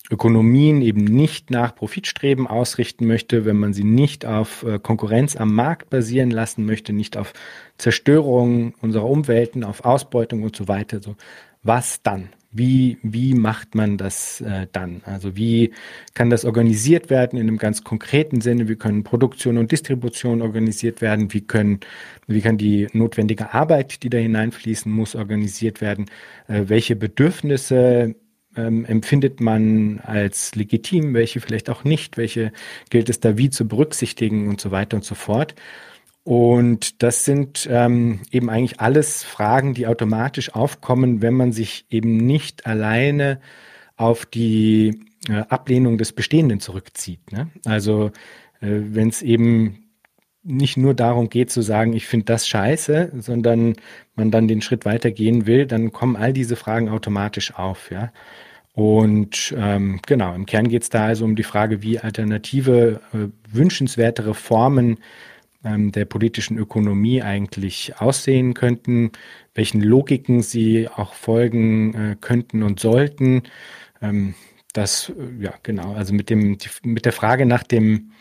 Speaker 2: Ökonomien eben nicht nach Profitstreben ausrichten möchte, wenn man sie nicht auf äh, Konkurrenz am Markt basieren lassen möchte, nicht auf Zerstörung unserer Umwelten, auf Ausbeutung und so weiter. So, was dann? Wie, wie macht man das äh, dann? Also wie kann das organisiert werden in einem ganz konkreten Sinne? Wie können Produktion und Distribution organisiert werden? Wie können, wie kann die notwendige Arbeit, die da hineinfließen muss, organisiert werden? Äh, welche Bedürfnisse ähm, empfindet man als legitim, welche vielleicht auch nicht, welche gilt es da wie zu berücksichtigen und so weiter und so fort. Und das sind ähm, eben eigentlich alles Fragen, die automatisch aufkommen, wenn man sich eben nicht alleine auf die äh, Ablehnung des Bestehenden zurückzieht. Ne? Also äh, wenn es eben nicht nur darum geht zu sagen, ich finde das scheiße, sondern man dann den Schritt weitergehen will, dann kommen all diese Fragen automatisch auf. Ja? Und ähm, genau, im Kern geht es da also um die Frage, wie alternative, äh, wünschenswertere Formen ähm, der politischen Ökonomie eigentlich aussehen könnten, welchen Logiken sie auch folgen äh, könnten und sollten. Ähm, das, äh, ja, genau, also mit dem, mit der Frage nach dem,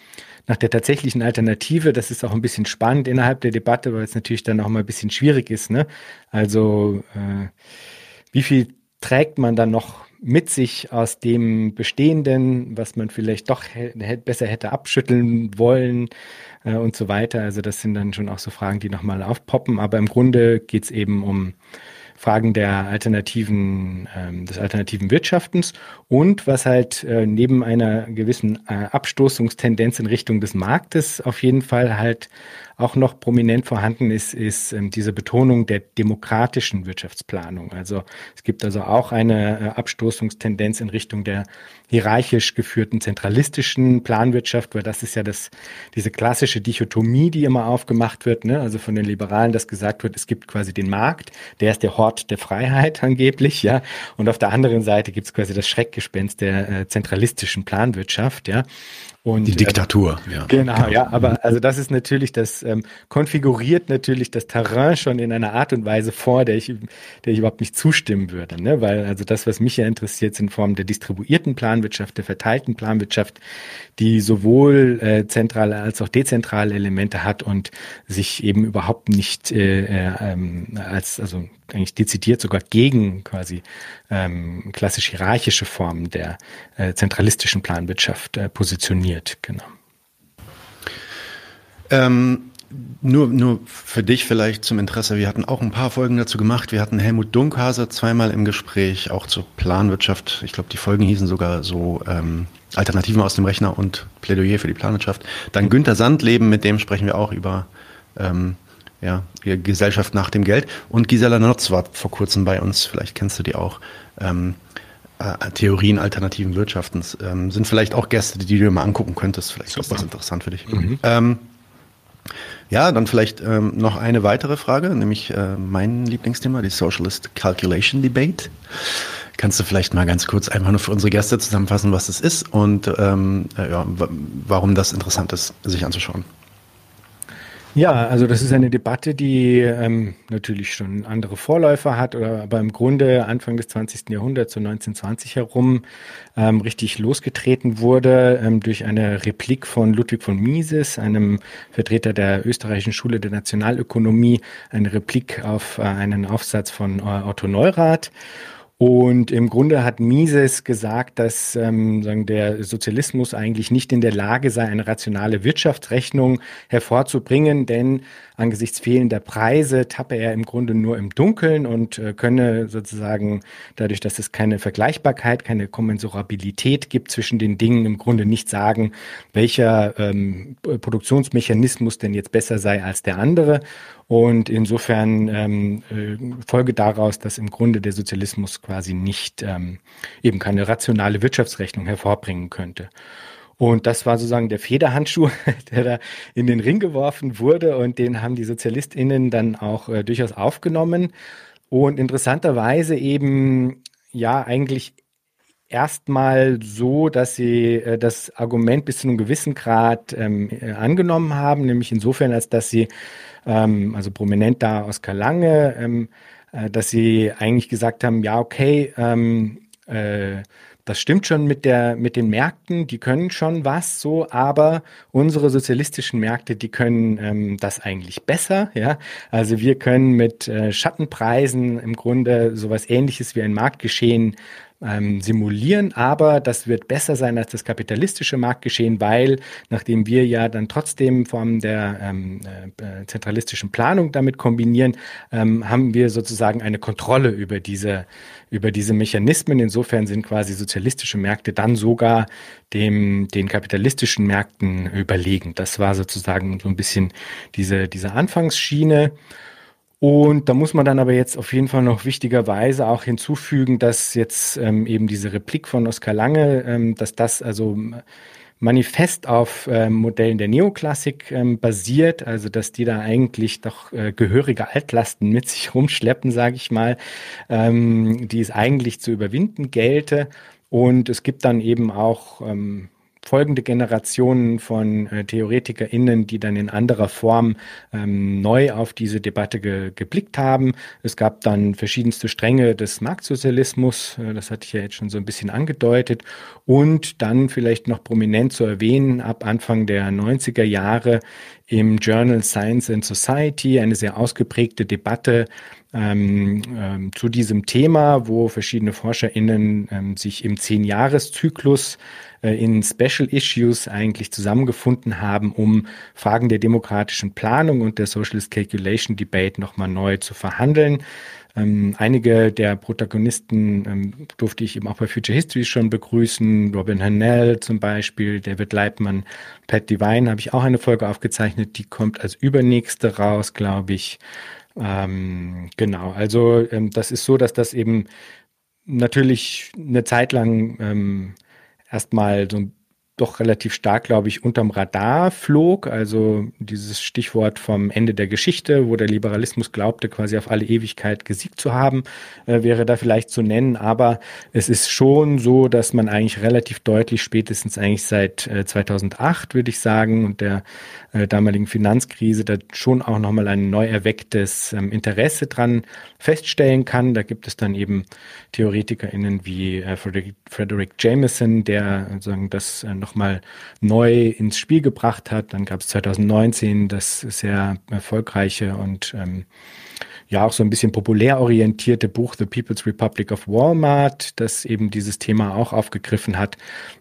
Speaker 2: nach der tatsächlichen Alternative, das ist auch ein bisschen spannend innerhalb der Debatte, weil es natürlich dann auch mal ein bisschen schwierig ist. Ne? Also äh, wie viel trägt man dann noch mit sich aus dem Bestehenden, was man vielleicht doch besser hätte abschütteln wollen äh, und so weiter. Also das sind dann schon auch so Fragen, die nochmal aufpoppen. Aber im Grunde geht es eben um Fragen der alternativen, ähm, des alternativen Wirtschaftens und was halt äh, neben einer gewissen äh, Abstoßungstendenz in Richtung des Marktes auf jeden Fall halt auch noch prominent vorhanden ist, ist ähm, diese Betonung der demokratischen Wirtschaftsplanung. Also es gibt also auch eine äh, Abstoßungstendenz in Richtung der hierarchisch geführten zentralistischen Planwirtschaft, weil das ist ja das, diese klassische Dichotomie, die immer aufgemacht wird, ne? also von den Liberalen, dass gesagt wird, es gibt quasi den Markt, der ist der Hort der Freiheit angeblich, ja, und auf der anderen Seite gibt es quasi das Schreckgespenst der äh, zentralistischen Planwirtschaft, ja.
Speaker 1: Und, die äh, Diktatur,
Speaker 2: äh, ja. Genau, ja, aber also das ist natürlich, das ähm, konfiguriert natürlich das Terrain schon in einer Art und Weise vor, der ich, der ich überhaupt nicht zustimmen würde, ne? weil also das, was mich ja interessiert, sind Formen der distribuierten Planwirtschaft, der verteilten Planwirtschaft, die sowohl äh, zentrale als auch dezentrale Elemente hat und sich eben überhaupt nicht äh, äh, ähm, als, also eigentlich dezidiert sogar gegen quasi ähm, klassisch hierarchische Formen der äh, zentralistischen Planwirtschaft äh, positioniert. Genau.
Speaker 1: Ähm, nur, nur für dich vielleicht zum Interesse. Wir hatten auch ein paar Folgen dazu gemacht. Wir hatten Helmut Dunkhase zweimal im Gespräch, auch zur Planwirtschaft. Ich glaube, die Folgen hießen sogar so ähm, Alternativen aus dem Rechner und Plädoyer für die Planwirtschaft. Dann Günther Sandleben, mit dem sprechen wir auch über ähm, ja, Gesellschaft nach dem Geld. Und Gisela Notz war vor kurzem bei uns, vielleicht kennst du die auch. Ähm, äh, Theorien alternativen Wirtschaftens ähm, sind vielleicht auch Gäste, die du dir mal angucken könntest. Vielleicht ist das interessant für dich. Mhm. Ähm, ja, dann vielleicht ähm, noch eine weitere Frage, nämlich äh, mein Lieblingsthema, die Socialist Calculation Debate. Kannst du vielleicht mal ganz kurz einfach nur für unsere Gäste zusammenfassen, was das ist und ähm, äh, ja, warum das interessant ist, sich anzuschauen?
Speaker 2: Ja, also das ist eine Debatte, die ähm, natürlich schon andere Vorläufer hat, oder aber im Grunde Anfang des 20. Jahrhunderts, so 1920 herum, ähm, richtig losgetreten wurde ähm, durch eine Replik von Ludwig von Mises, einem Vertreter der österreichischen Schule der Nationalökonomie, eine Replik auf äh, einen Aufsatz von äh, Otto Neurath. Und im Grunde hat Mises gesagt, dass ähm, sagen, der Sozialismus eigentlich nicht in der Lage sei, eine rationale Wirtschaftsrechnung hervorzubringen, denn angesichts fehlender Preise tappe er im Grunde nur im Dunkeln und äh, könne sozusagen dadurch, dass es keine Vergleichbarkeit, keine Kommensurabilität gibt zwischen den Dingen, im Grunde nicht sagen, welcher ähm, Produktionsmechanismus denn jetzt besser sei als der andere. Und insofern ähm, äh, folge daraus, dass im Grunde der Sozialismus quasi nicht ähm, eben keine rationale Wirtschaftsrechnung hervorbringen könnte. Und das war sozusagen der Federhandschuh, der da in den Ring geworfen wurde und den haben die SozialistInnen dann auch äh, durchaus aufgenommen. Und interessanterweise eben, ja, eigentlich erstmal so, dass sie äh, das Argument bis zu einem gewissen Grad ähm, äh, angenommen haben, nämlich insofern, als dass sie ähm, also prominent da Oskar Lange, ähm, äh, dass sie eigentlich gesagt haben, ja, okay, ähm, äh, das stimmt schon mit der, mit den Märkten, die können schon was so, aber unsere sozialistischen Märkte, die können ähm, das eigentlich besser, ja. Also wir können mit äh, Schattenpreisen im Grunde sowas ähnliches wie ein Marktgeschehen ähm, simulieren, aber das wird besser sein als das kapitalistische Marktgeschehen, weil nachdem wir ja dann trotzdem Formen der ähm, äh, zentralistischen Planung damit kombinieren, ähm, haben wir sozusagen eine Kontrolle über diese über diese Mechanismen. Insofern sind quasi sozialistische Märkte dann sogar dem den kapitalistischen Märkten überlegen. Das war sozusagen so ein bisschen diese diese Anfangsschiene. Und da muss man dann aber jetzt auf jeden Fall noch wichtigerweise auch hinzufügen, dass jetzt ähm, eben diese Replik von Oskar Lange, ähm, dass das also manifest auf ähm, Modellen der Neoklassik ähm, basiert, also dass die da eigentlich doch äh, gehörige Altlasten mit sich rumschleppen, sage ich mal, ähm, die es eigentlich zu überwinden gelte. Und es gibt dann eben auch ähm, folgende Generationen von äh, TheoretikerInnen, die dann in anderer Form ähm, neu auf diese Debatte ge geblickt haben. Es gab dann verschiedenste Stränge des Marktsozialismus, äh, das hatte ich ja jetzt schon so ein bisschen angedeutet. Und dann vielleicht noch prominent zu erwähnen, ab Anfang der 90er Jahre im Journal Science and Society eine sehr ausgeprägte Debatte ähm, ähm, zu diesem Thema, wo verschiedene ForscherInnen ähm, sich im Zehn-Jahres-Zyklus äh, in Special Issues eigentlich zusammengefunden haben, um Fragen der demokratischen Planung und der Socialist Calculation Debate nochmal neu zu verhandeln. Ähm, einige der Protagonisten ähm, durfte ich eben auch bei Future History schon begrüßen. Robin Hannell zum Beispiel, David Leitman, Pat Devine habe ich auch eine Folge aufgezeichnet. Die kommt als übernächste raus, glaube ich. Ähm, genau, also ähm, das ist so, dass das eben natürlich eine Zeit lang ähm, erstmal so ein doch relativ stark, glaube ich, unterm Radar flog. Also dieses Stichwort vom Ende der Geschichte, wo der Liberalismus glaubte, quasi auf alle Ewigkeit gesiegt zu haben, äh, wäre da vielleicht zu nennen. Aber es ist schon so, dass man eigentlich relativ deutlich, spätestens eigentlich seit äh, 2008, würde ich sagen, und der äh, damaligen Finanzkrise, da schon auch nochmal ein neu erwecktes ähm, Interesse dran feststellen kann. Da gibt es dann eben TheoretikerInnen wie äh, Frederick, Frederick Jameson, der sozusagen das äh, nochmal neu ins Spiel gebracht hat. Dann gab es 2019 das sehr erfolgreiche und ähm, ja auch so ein bisschen populär orientierte Buch The People's Republic of Walmart, das eben dieses Thema auch aufgegriffen hat.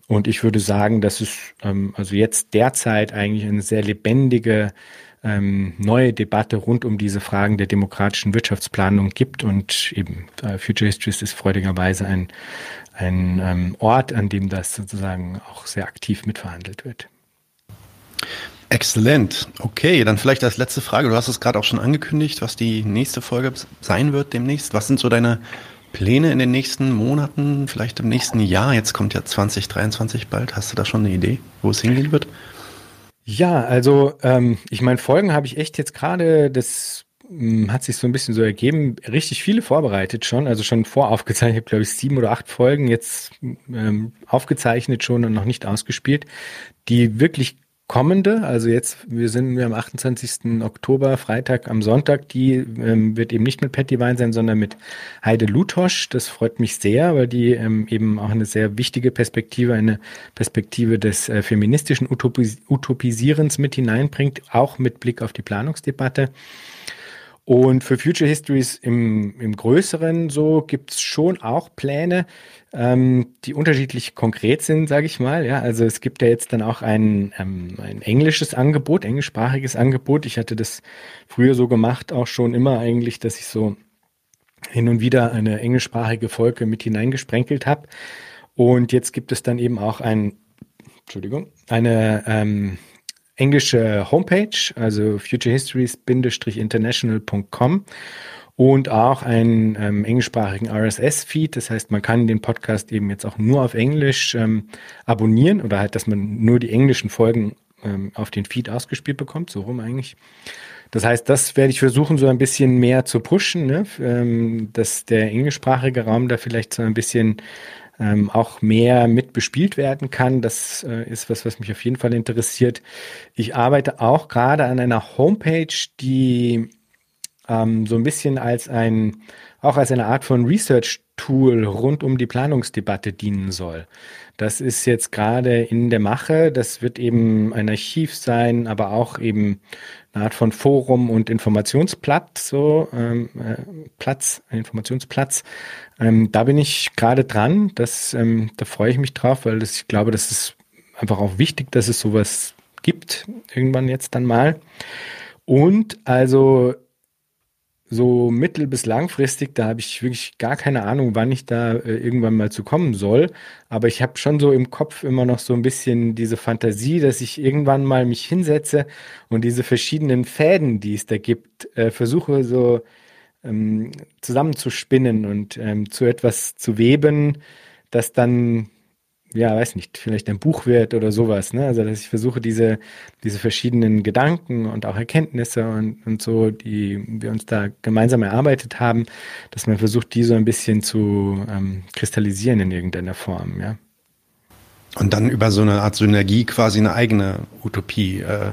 Speaker 2: Und ich würde sagen, dass es ähm, also jetzt derzeit eigentlich eine sehr lebendige ähm, neue Debatte rund um diese Fragen der demokratischen Wirtschaftsplanung gibt und eben äh, Future Histories ist freudigerweise ein, ein ähm, Ort, an dem das sozusagen auch sehr aktiv mitverhandelt wird.
Speaker 1: Exzellent. Okay, dann vielleicht als letzte Frage. Du hast es gerade auch schon angekündigt, was die nächste Folge sein wird demnächst. Was sind so deine Pläne in den nächsten Monaten, vielleicht im nächsten Jahr? Jetzt kommt ja 2023 bald. Hast du da schon eine Idee, wo es hingehen wird?
Speaker 2: Ja, also ähm, ich meine, Folgen habe ich echt jetzt gerade, das hat sich so ein bisschen so ergeben, richtig viele vorbereitet schon, also schon voraufgezeichnet, glaube ich, sieben oder acht Folgen jetzt ähm, aufgezeichnet schon und noch nicht ausgespielt, die wirklich kommende, also jetzt, wir sind wir am 28. Oktober, Freitag am Sonntag, die ähm, wird eben nicht mit Patty Wein sein, sondern mit Heide Lutosch. Das freut mich sehr, weil die ähm, eben auch eine sehr wichtige Perspektive, eine Perspektive des äh, feministischen Utopis Utopisierens mit hineinbringt, auch mit Blick auf die Planungsdebatte. Und für Future Histories im, im Größeren so gibt's schon auch Pläne, ähm, die unterschiedlich konkret sind, sage ich mal. Ja, also es gibt ja jetzt dann auch ein, ähm, ein englisches Angebot, englischsprachiges Angebot. Ich hatte das früher so gemacht, auch schon immer eigentlich, dass ich so hin und wieder eine englischsprachige Folge mit hineingesprenkelt habe. Und jetzt gibt es dann eben auch ein, Entschuldigung, eine ähm, englische Homepage, also futurehistories-international.com und auch einen ähm, englischsprachigen RSS-Feed. Das heißt, man kann den Podcast eben jetzt auch nur auf Englisch ähm, abonnieren oder halt, dass man nur die englischen Folgen ähm, auf den Feed ausgespielt bekommt, so rum eigentlich. Das heißt, das werde ich versuchen, so ein bisschen mehr zu pushen, ne? ähm, dass der englischsprachige Raum da vielleicht so ein bisschen ähm, auch mehr mit bespielt werden kann. Das äh, ist was, was mich auf jeden Fall interessiert. Ich arbeite auch gerade an einer Homepage, die ähm, so ein bisschen als ein, auch als eine Art von Research-Tool rund um die Planungsdebatte dienen soll. Das ist jetzt gerade in der Mache. Das wird eben ein Archiv sein, aber auch eben eine Art von Forum und Informationsplatz, so ähm, äh, Platz, Informationsplatz. Ähm, da bin ich gerade dran. Das, ähm, da freue ich mich drauf, weil das, ich glaube, das ist einfach auch wichtig, dass es sowas gibt irgendwann jetzt dann mal. Und also so mittel- bis langfristig, da habe ich wirklich gar keine Ahnung, wann ich da äh, irgendwann mal zu kommen soll. Aber ich habe schon so im Kopf immer noch so ein bisschen diese Fantasie, dass ich irgendwann mal mich hinsetze und diese verschiedenen Fäden, die es da gibt, äh, versuche so ähm, zusammenzuspinnen und ähm, zu etwas zu weben, das dann ja, weiß nicht, vielleicht ein Buch wird oder sowas. Ne? Also dass ich versuche, diese, diese verschiedenen Gedanken und auch Erkenntnisse und, und so, die wir uns da gemeinsam erarbeitet haben, dass man versucht, die so ein bisschen zu ähm, kristallisieren in irgendeiner Form, ja.
Speaker 1: Und dann über so eine Art Synergie quasi eine eigene Utopie äh,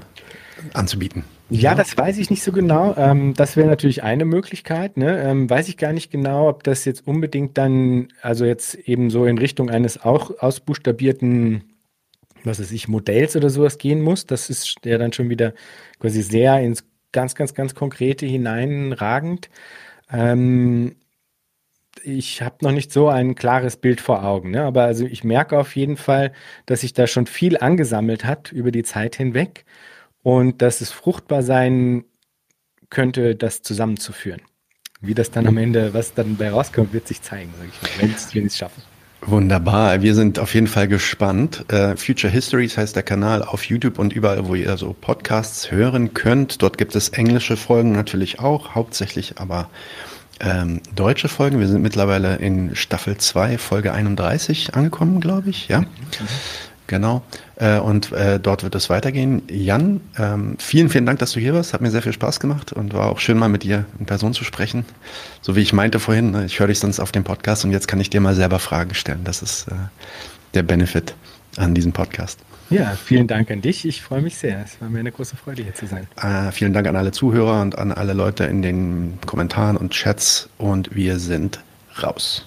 Speaker 1: anzubieten.
Speaker 2: Ja, das weiß ich nicht so genau. Ähm, das wäre natürlich eine Möglichkeit. Ne? Ähm, weiß ich gar nicht genau, ob das jetzt unbedingt dann, also jetzt eben so in Richtung eines auch ausbuchstabierten, was weiß ich, Modells oder sowas gehen muss. Das ist ja dann schon wieder quasi sehr ins ganz, ganz, ganz Konkrete hineinragend. Ähm, ich habe noch nicht so ein klares Bild vor Augen, ne? aber also ich merke auf jeden Fall, dass sich da schon viel angesammelt hat über die Zeit hinweg und dass es fruchtbar sein könnte, das zusammenzuführen. Wie das dann am Ende, was dann bei rauskommt, wird sich zeigen, wenn wir es schaffen.
Speaker 1: Wunderbar, wir sind auf jeden Fall gespannt. Uh, Future Histories heißt der Kanal auf YouTube und überall, wo ihr so Podcasts hören könnt. Dort gibt es englische Folgen natürlich auch, hauptsächlich aber ähm, deutsche Folgen. Wir sind mittlerweile in Staffel 2, Folge 31 angekommen, glaube ich. Ja, mhm. Genau. Äh, und äh, dort wird es weitergehen. Jan, ähm, vielen, vielen Dank, dass du hier warst. Hat mir sehr viel Spaß gemacht und war auch schön, mal mit dir in Person zu sprechen. So wie ich meinte vorhin, ne, ich höre dich sonst auf dem Podcast und jetzt kann ich dir mal selber Fragen stellen. Das ist äh, der Benefit an diesem Podcast.
Speaker 2: Ja, vielen Dank an dich. Ich freue mich sehr. Es war mir eine große Freude, hier zu sein.
Speaker 1: Äh, vielen Dank an alle Zuhörer und an alle Leute in den Kommentaren und Chats. Und wir sind raus.